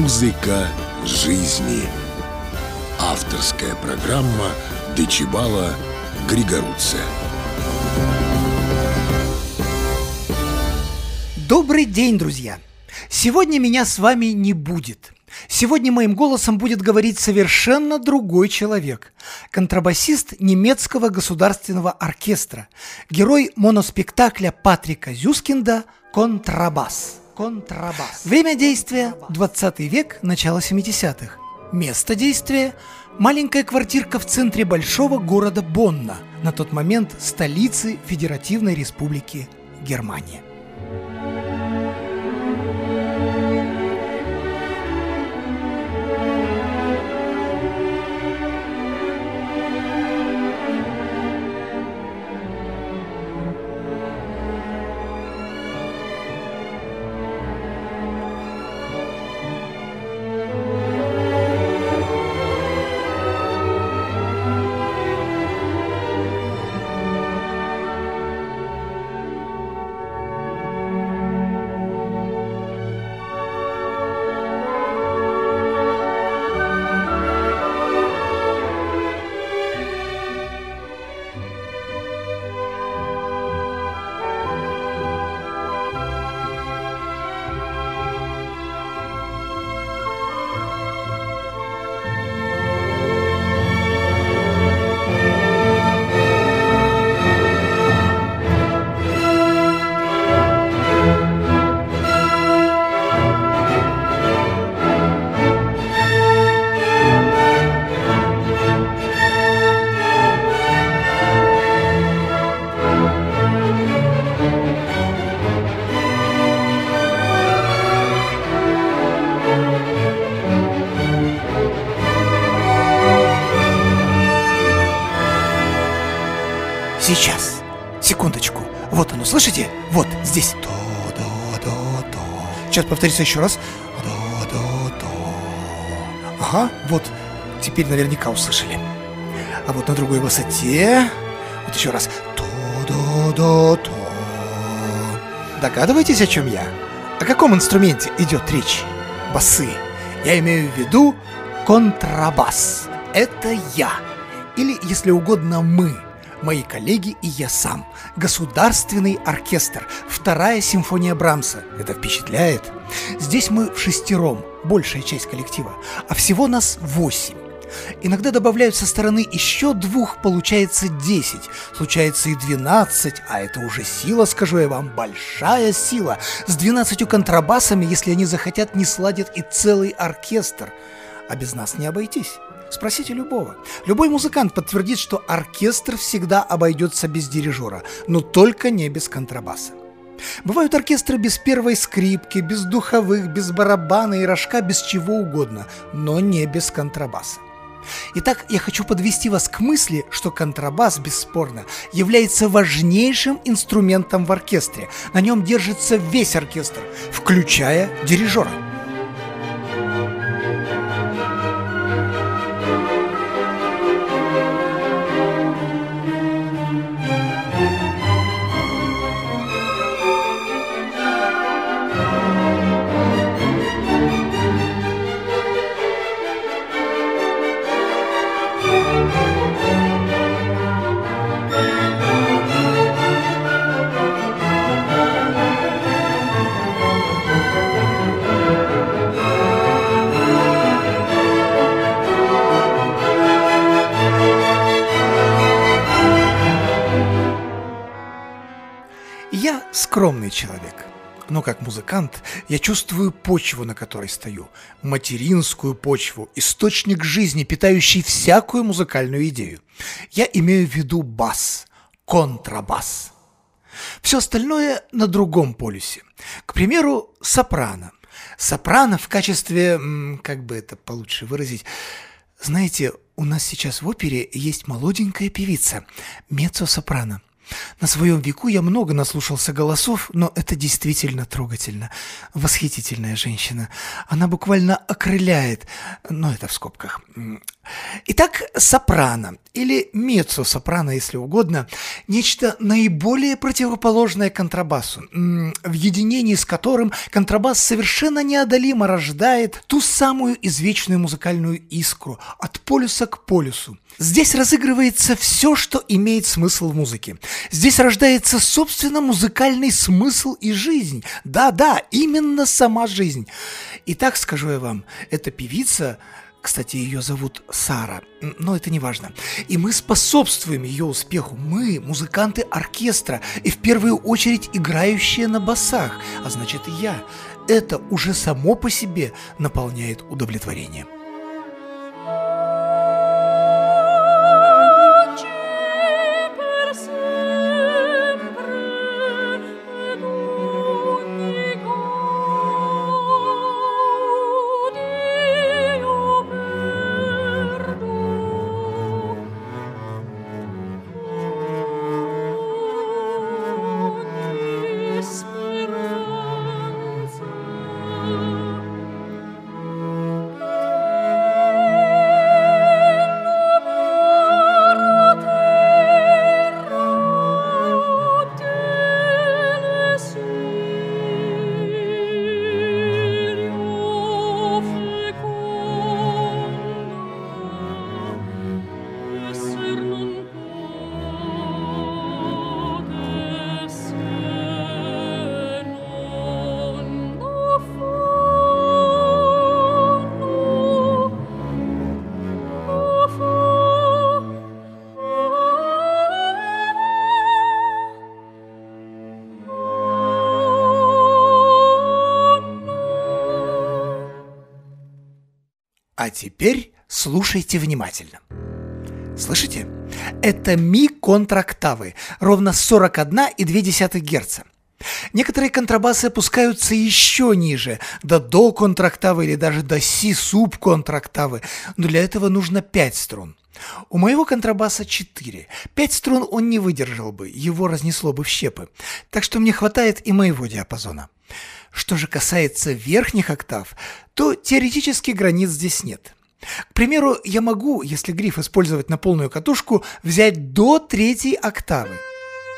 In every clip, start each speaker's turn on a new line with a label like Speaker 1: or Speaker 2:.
Speaker 1: Музыка жизни. Авторская программа Дечибала Григоруция.
Speaker 2: Добрый день, друзья! Сегодня меня с вами не будет. Сегодня моим голосом будет говорить совершенно другой человек. Контрабасист немецкого государственного оркестра, герой моноспектакля Патрика Зюскинда «Контрабас». Контрабас. Время действия – 20 век, начало 70-х. Место действия – маленькая квартирка в центре большого города Бонна, на тот момент столицы Федеративной Республики Германия. Вот оно, слышите? Вот, здесь. до до до до Сейчас повторится еще раз. до до до Ага, вот. Теперь наверняка услышали. А вот на другой высоте. Вот еще раз. до до до до Догадываетесь, о чем я? О каком инструменте идет речь? Басы. Я имею в виду контрабас. Это я. Или, если угодно, мы – мои коллеги и я сам. Государственный оркестр. Вторая симфония Брамса. Это впечатляет. Здесь мы в шестером, большая часть коллектива, а всего нас восемь. Иногда добавляют со стороны еще двух, получается десять, случается и двенадцать, а это уже сила, скажу я вам, большая сила. С двенадцатью контрабасами, если они захотят, не сладят и целый оркестр. А без нас не обойтись. Спросите любого. Любой музыкант подтвердит, что оркестр всегда обойдется без дирижера, но только не без контрабаса. Бывают оркестры без первой скрипки, без духовых, без барабана и рожка, без чего угодно, но не без контрабаса. Итак, я хочу подвести вас к мысли, что контрабас, бесспорно, является важнейшим инструментом в оркестре. На нем держится весь оркестр, включая дирижера. Но как музыкант я чувствую почву, на которой стою, материнскую почву, источник жизни, питающий всякую музыкальную идею. Я имею в виду бас, контрабас. Все остальное на другом полюсе. К примеру, сопрано. Сопрано в качестве, как бы это получше выразить, знаете, у нас сейчас в опере есть молоденькая певица, меццо-сопрано. На своем веку я много наслушался голосов, но это действительно трогательно. Восхитительная женщина. Она буквально окрыляет, но это в скобках. Итак, сопрано, или меццо-сопрано, если угодно, нечто наиболее противоположное контрабасу, в единении с которым контрабас совершенно неодолимо рождает ту самую извечную музыкальную искру от полюса к полюсу. Здесь разыгрывается все, что имеет смысл в музыке. Здесь рождается, собственно, музыкальный смысл и жизнь. Да-да, именно сама жизнь. Итак, скажу я вам, эта певица кстати, ее зовут Сара, но это не важно. И мы способствуем ее успеху. Мы, музыканты оркестра, и в первую очередь играющие на басах, а значит и я. Это уже само по себе наполняет удовлетворением. А теперь слушайте внимательно. Слышите? Это ми контрактавы, ровно 41,2 Гц. Некоторые контрабасы опускаются еще ниже, до до контрактавы или даже до си суб контрактавы, но для этого нужно 5 струн. У моего контрабаса 4. 5 струн он не выдержал бы, его разнесло бы в щепы. Так что мне хватает и моего диапазона. Что же касается верхних октав, то теоретически границ здесь нет. К примеру, я могу, если гриф использовать на полную катушку, взять до третьей октавы.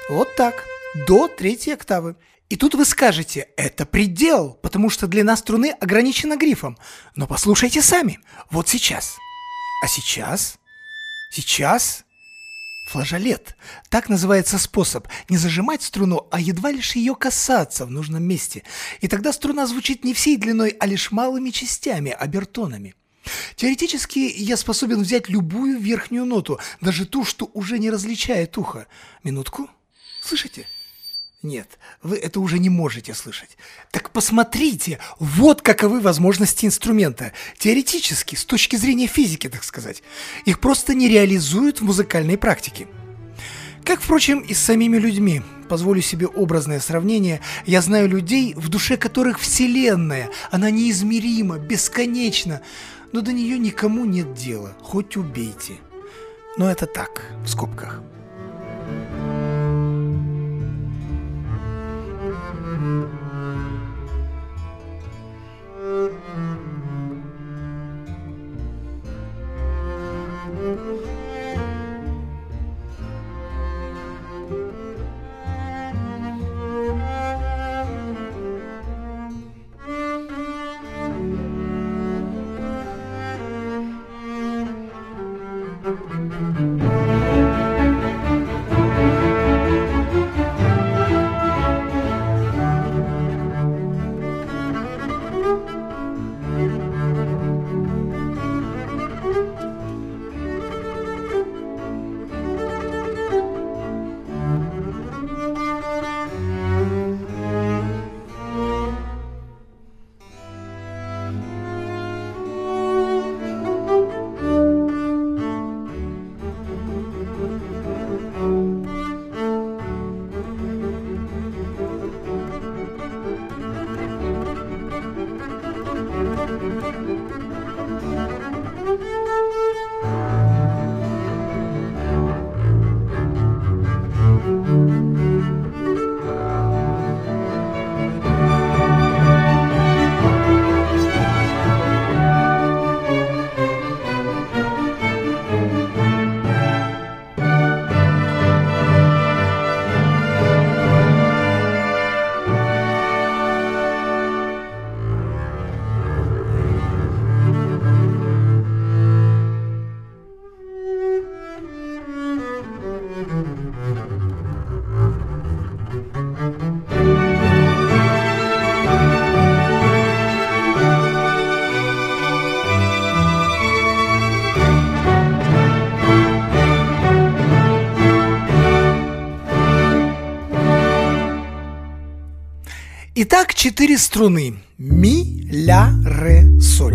Speaker 2: Вот так, до третьей октавы. И тут вы скажете, это предел, потому что длина струны ограничена грифом. Но послушайте сами, вот сейчас. А сейчас? Сейчас? Флажолет. Так называется способ не зажимать струну, а едва лишь ее касаться в нужном месте. И тогда струна звучит не всей длиной, а лишь малыми частями, обертонами. Теоретически я способен взять любую верхнюю ноту, даже ту, что уже не различает ухо. Минутку. Слышите? Нет, вы это уже не можете слышать. Так посмотрите, вот каковы возможности инструмента. Теоретически, с точки зрения физики, так сказать. Их просто не реализуют в музыкальной практике. Как, впрочем, и с самими людьми. Позволю себе образное сравнение. Я знаю людей, в душе которых Вселенная. Она неизмерима, бесконечна. Но до нее никому нет дела. Хоть убейте. Но это так, в скобках. Mm-hmm. Итак, четыре струны. Ми, ля, ре, соль.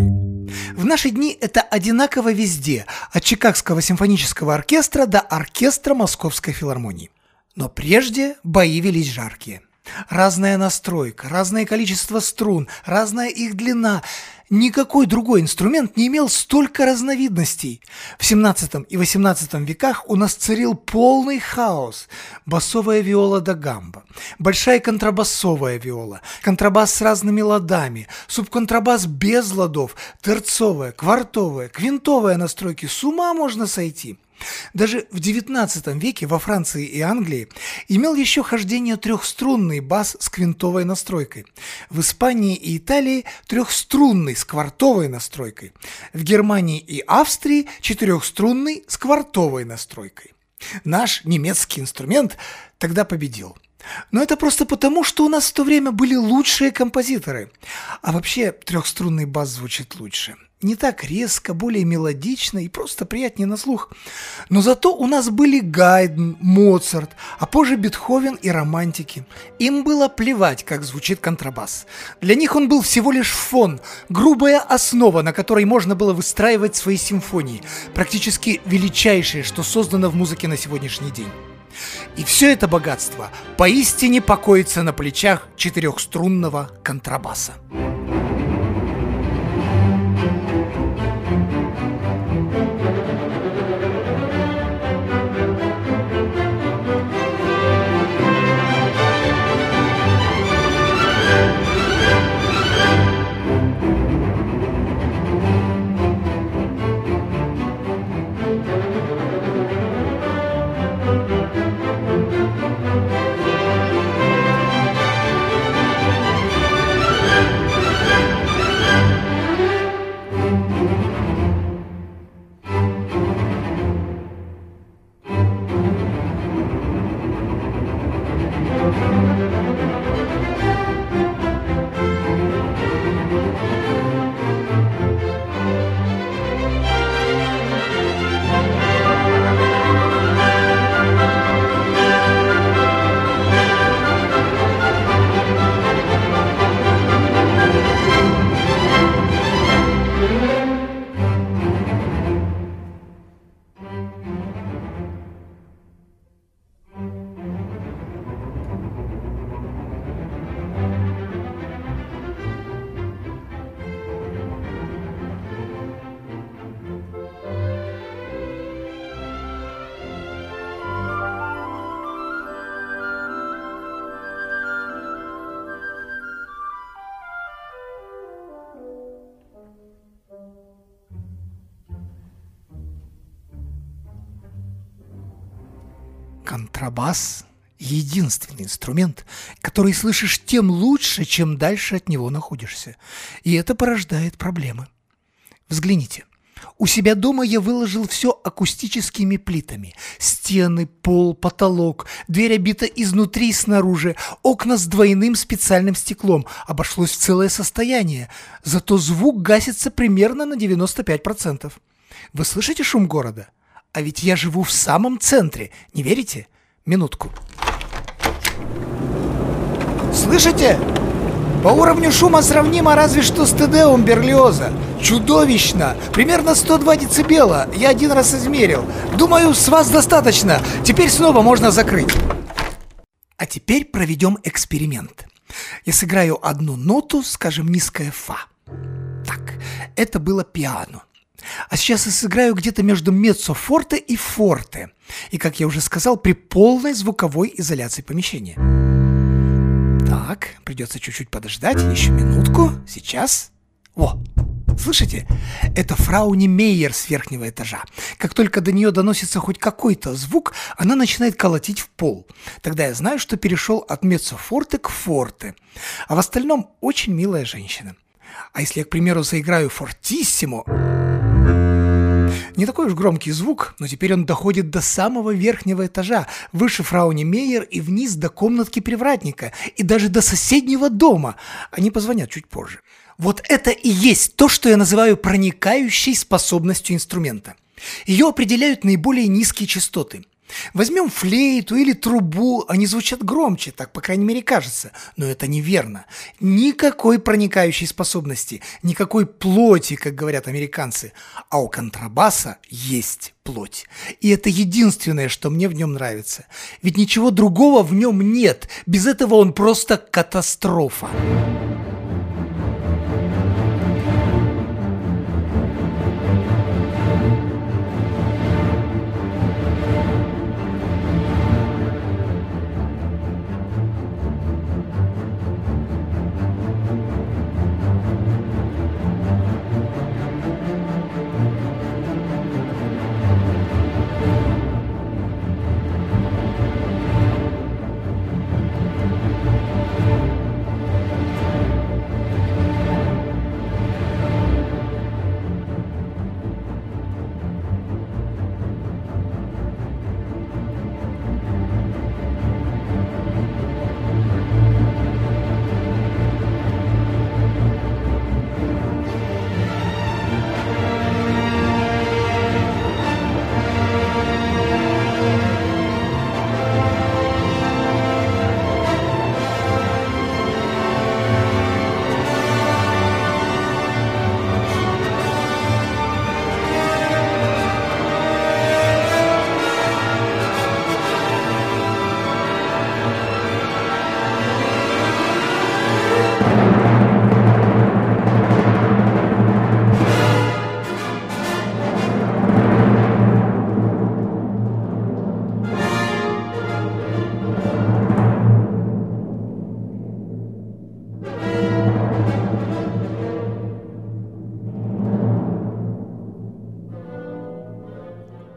Speaker 2: В наши дни это одинаково везде, от Чикагского симфонического оркестра до оркестра Московской филармонии. Но прежде бои велись жаркие. Разная настройка, разное количество струн, разная их длина. Никакой другой инструмент не имел столько разновидностей. В 17 и 18 веках у нас царил полный хаос. Басовая виола да гамба, большая контрабасовая виола, контрабас с разными ладами, субконтрабас без ладов, терцовая, квартовая, квинтовая настройки. С ума можно сойти. Даже в XIX веке во Франции и Англии имел еще хождение трехструнный бас с квинтовой настройкой. В Испании и Италии трехструнный с квартовой настройкой. В Германии и Австрии четырехструнный с квартовой настройкой. Наш немецкий инструмент тогда победил. Но это просто потому, что у нас в то время были лучшие композиторы. А вообще трехструнный бас звучит лучше не так резко, более мелодично и просто приятнее на слух. Но зато у нас были Гайден, Моцарт, а позже Бетховен и романтики. Им было плевать, как звучит контрабас. Для них он был всего лишь фон, грубая основа, на которой можно было выстраивать свои симфонии, практически величайшее, что создано в музыке на сегодняшний день. И все это богатство поистине покоится на плечах четырехструнного контрабаса. Контрабас – единственный инструмент, который слышишь тем лучше, чем дальше от него находишься. И это порождает проблемы. Взгляните. У себя дома я выложил все акустическими плитами. Стены, пол, потолок, дверь обита изнутри и снаружи, окна с двойным специальным стеклом. Обошлось в целое состояние. Зато звук гасится примерно на 95%. Вы слышите шум города? А ведь я живу в самом центре, не верите? Минутку. Слышите? По уровню шума сравнимо разве что с Тедеум Берлиоза. Чудовищно! Примерно 102 децибела. Я один раз измерил. Думаю, с вас достаточно. Теперь снова можно закрыть. А теперь проведем эксперимент. Я сыграю одну ноту, скажем, низкая фа. Так, это было пиано. А сейчас я сыграю где-то между меццо-форте и форте. И, как я уже сказал, при полной звуковой изоляции помещения. Так, придется чуть-чуть подождать, еще минутку. Сейчас. Во, Слышите? Это фрауни Мейер с верхнего этажа. Как только до нее доносится хоть какой-то звук, она начинает колотить в пол. Тогда я знаю, что перешел от меццо-форте к форте. А в остальном очень милая женщина. А если я, к примеру, заиграю фортиссимо... Не такой уж громкий звук, но теперь он доходит до самого верхнего этажа, выше фрауни Мейер и вниз до комнатки привратника, и даже до соседнего дома. Они позвонят чуть позже. Вот это и есть то, что я называю проникающей способностью инструмента. Ее определяют наиболее низкие частоты. Возьмем флейту или трубу, они звучат громче, так, по крайней мере, кажется. Но это неверно. Никакой проникающей способности, никакой плоти, как говорят американцы. А у контрабаса есть плоть. И это единственное, что мне в нем нравится. Ведь ничего другого в нем нет. Без этого он просто катастрофа.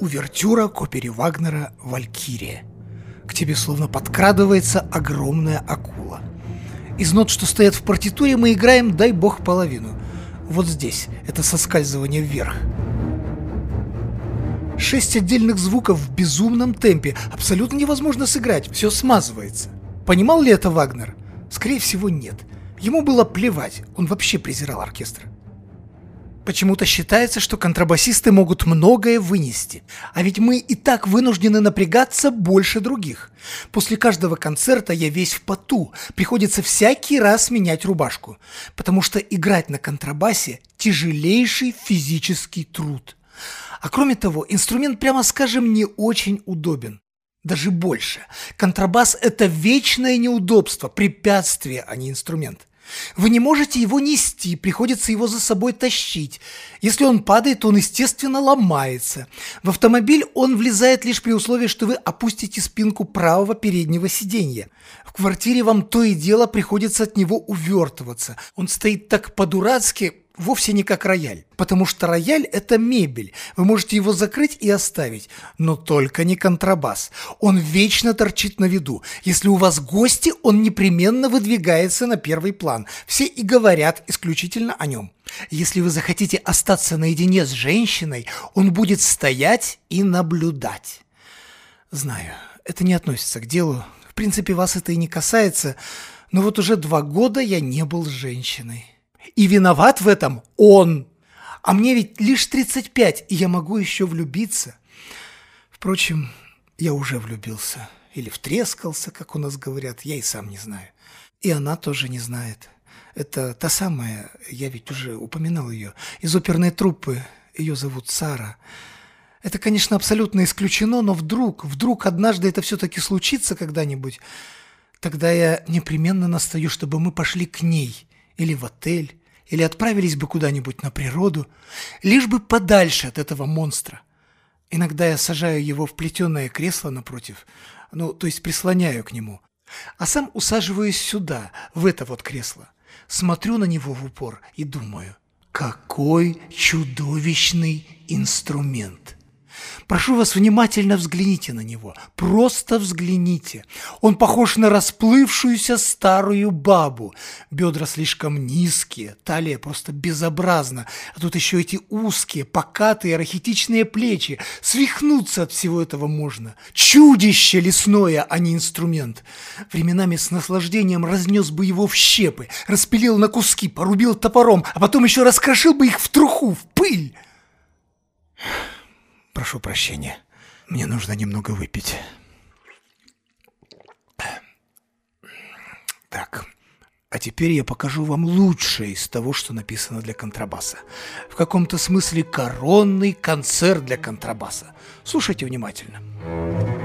Speaker 2: Увертюра Копери Вагнера «Валькирия». К тебе словно подкрадывается огромная акула. Из нот, что стоят в партитуре, мы играем «Дай бог половину». Вот здесь это соскальзывание вверх. Шесть отдельных звуков в безумном темпе. Абсолютно невозможно сыграть, все смазывается. Понимал ли это Вагнер? Скорее всего, нет. Ему было плевать, он вообще презирал оркестр. Почему-то считается, что контрабасисты могут многое вынести. А ведь мы и так вынуждены напрягаться больше других. После каждого концерта я весь в поту. Приходится всякий раз менять рубашку. Потому что играть на контрабасе – тяжелейший физический труд. А кроме того, инструмент, прямо скажем, не очень удобен. Даже больше. Контрабас – это вечное неудобство, препятствие, а не инструмент. Вы не можете его нести, приходится его за собой тащить. Если он падает, он, естественно, ломается. В автомобиль он влезает лишь при условии, что вы опустите спинку правого переднего сиденья. В квартире вам то и дело приходится от него увертываться. Он стоит так по-дурацки, вовсе не как рояль, потому что рояль – это мебель, вы можете его закрыть и оставить, но только не контрабас. Он вечно торчит на виду. Если у вас гости, он непременно выдвигается на первый план. Все и говорят исключительно о нем. Если вы захотите остаться наедине с женщиной, он будет стоять и наблюдать. Знаю, это не относится к делу. В принципе, вас это и не касается, но вот уже два года я не был женщиной. И виноват в этом он. А мне ведь лишь 35, и я могу еще влюбиться. Впрочем, я уже влюбился. Или втрескался, как у нас говорят, я и сам не знаю. И она тоже не знает. Это та самая, я ведь уже упоминал ее, из оперной труппы. Ее зовут Сара. Это, конечно, абсолютно исключено, но вдруг, вдруг однажды это все-таки случится когда-нибудь, тогда я непременно настаю, чтобы мы пошли к ней или в отель, или отправились бы куда-нибудь на природу, лишь бы подальше от этого монстра. Иногда я сажаю его в плетеное кресло напротив, ну, то есть прислоняю к нему, а сам усаживаюсь сюда, в это вот кресло, смотрю на него в упор и думаю, какой чудовищный инструмент. Прошу вас, внимательно взгляните на него. Просто взгляните. Он похож на расплывшуюся старую бабу. Бедра слишком низкие, талия просто безобразна. А тут еще эти узкие, покатые, рахитичные плечи. Свихнуться от всего этого можно. Чудище лесное, а не инструмент. Временами с наслаждением разнес бы его в щепы, распилил на куски, порубил топором, а потом еще раскрошил бы их в труху, в пыль. Прошу прощения. Мне нужно немного выпить. Так, а теперь я покажу вам лучшее из того, что написано для контрабаса. В каком-то смысле коронный концерт для контрабаса. Слушайте внимательно.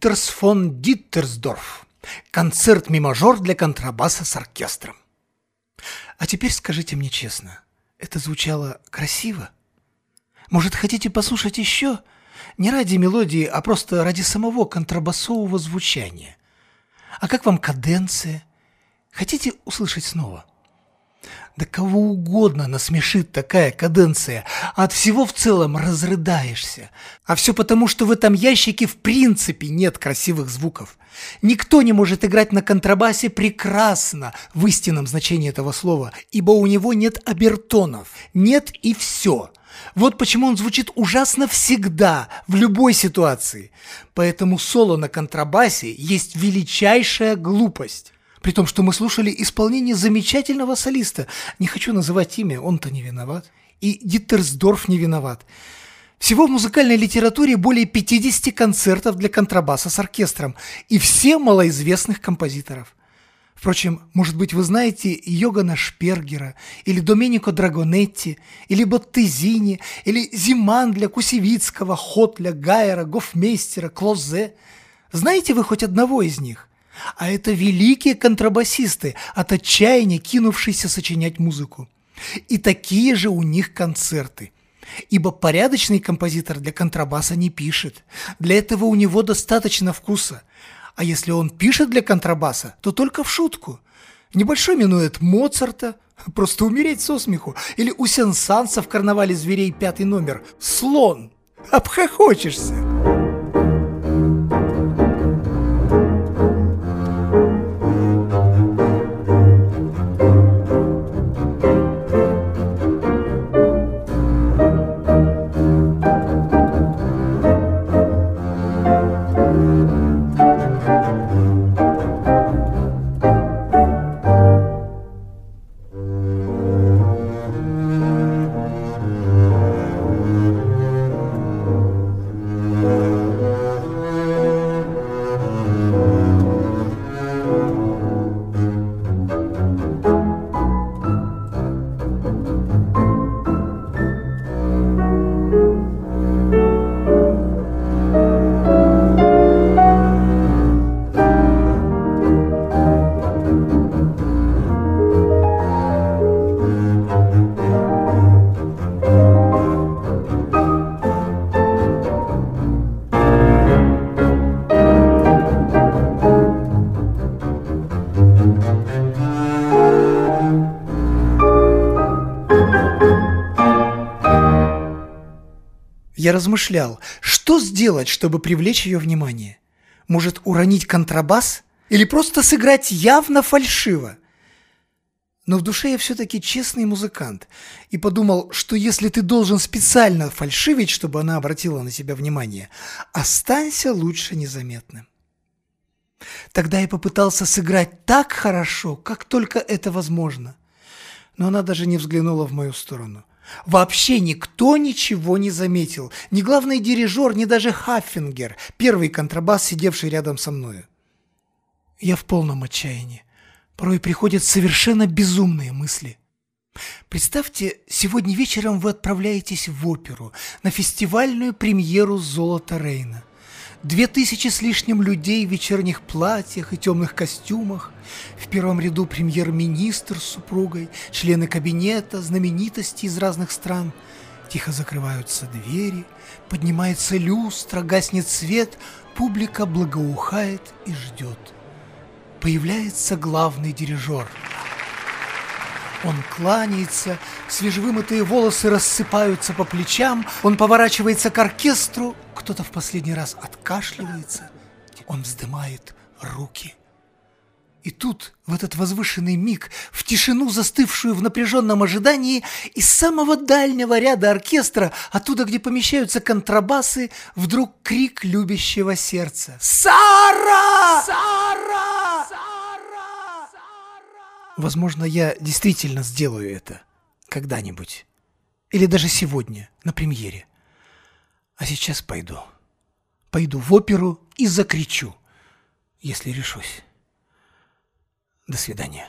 Speaker 2: Диттерс фон Диттерсдорф. Концерт ми-мажор для контрабаса с оркестром. А теперь скажите мне честно, это звучало красиво? Может, хотите послушать еще? Не ради мелодии, а просто ради самого контрабасового звучания. А как вам каденция? Хотите услышать снова? Да кого угодно насмешит такая каденция, а от всего в целом разрыдаешься. А все потому, что в этом ящике в принципе нет красивых звуков. Никто не может играть на контрабасе прекрасно в истинном значении этого слова, ибо у него нет обертонов. Нет и все. Вот почему он звучит ужасно всегда, в любой ситуации. Поэтому соло на контрабасе есть величайшая глупость. При том, что мы слушали исполнение замечательного солиста. Не хочу называть имя, он-то не виноват. И Диттерсдорф не виноват. Всего в музыкальной литературе более 50 концертов для контрабаса с оркестром и все малоизвестных композиторов. Впрочем, может быть, вы знаете Йогана Шпергера, или Доменико Драгонетти, или Боттезини, или Зиман для Кусевицкого, Хотля, Гайера, Гофмейстера, Клозе. Знаете вы хоть одного из них? А это великие контрабасисты, от отчаяния кинувшиеся сочинять музыку. И такие же у них концерты. Ибо порядочный композитор для контрабаса не пишет. Для этого у него достаточно вкуса. А если он пишет для контрабаса, то только в шутку. Небольшой минует Моцарта, просто умереть со смеху. Или у Сенсанса в «Карнавале зверей» пятый номер «Слон». Обхохочешься. Я размышлял, что сделать, чтобы привлечь ее внимание. Может, уронить контрабас? Или просто сыграть явно фальшиво? Но в душе я все-таки честный музыкант и подумал, что если ты должен специально фальшивить, чтобы она обратила на себя внимание, останься лучше незаметным. Тогда я попытался сыграть так хорошо, как только это возможно. Но она даже не взглянула в мою сторону. Вообще никто ничего не заметил. Ни главный дирижер, ни даже Хаффингер, первый контрабас, сидевший рядом со мною. Я в полном отчаянии. Порой приходят совершенно безумные мысли. Представьте, сегодня вечером вы отправляетесь в оперу на фестивальную премьеру «Золото Рейна». Две тысячи с лишним людей в вечерних платьях и темных костюмах. В первом ряду премьер-министр с супругой, члены кабинета, знаменитости из разных стран. Тихо закрываются двери, поднимается люстра, гаснет свет, публика благоухает и ждет. Появляется главный дирижер. Он кланяется, свежевымытые волосы рассыпаются по плечам, он поворачивается к оркестру, кто-то в последний раз откашливается, он вздымает руки. И тут, в этот возвышенный миг, в тишину, застывшую в напряженном ожидании, из самого дальнего ряда оркестра, оттуда, где помещаются контрабасы, вдруг крик любящего сердца. «Сара! Сара! Возможно, я действительно сделаю это когда-нибудь. Или даже сегодня, на премьере. А сейчас пойду. Пойду в оперу и закричу, если решусь. До свидания.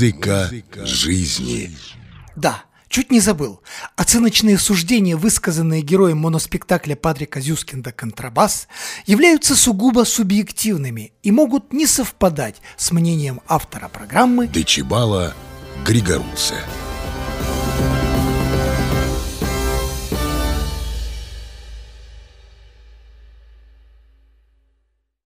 Speaker 1: Музыка жизни.
Speaker 2: Да, чуть не забыл. Оценочные суждения, высказанные героем моноспектакля Патрика Зюскинда «Контрабас», являются сугубо субъективными и могут не совпадать с мнением автора программы
Speaker 1: Дечибала Григоруция.